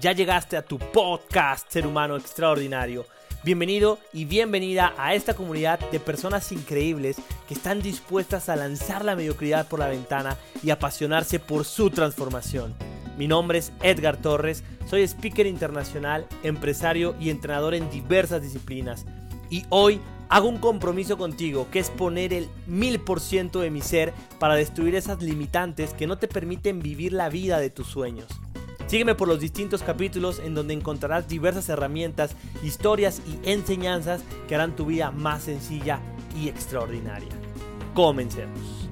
Ya llegaste a tu podcast Ser Humano Extraordinario. Bienvenido y bienvenida a esta comunidad de personas increíbles que están dispuestas a lanzar la mediocridad por la ventana y apasionarse por su transformación. Mi nombre es Edgar Torres, soy speaker internacional, empresario y entrenador en diversas disciplinas. Y hoy hago un compromiso contigo que es poner el mil por ciento de mi ser para destruir esas limitantes que no te permiten vivir la vida de tus sueños. Sígueme por los distintos capítulos en donde encontrarás diversas herramientas, historias y enseñanzas que harán tu vida más sencilla y extraordinaria. Comencemos.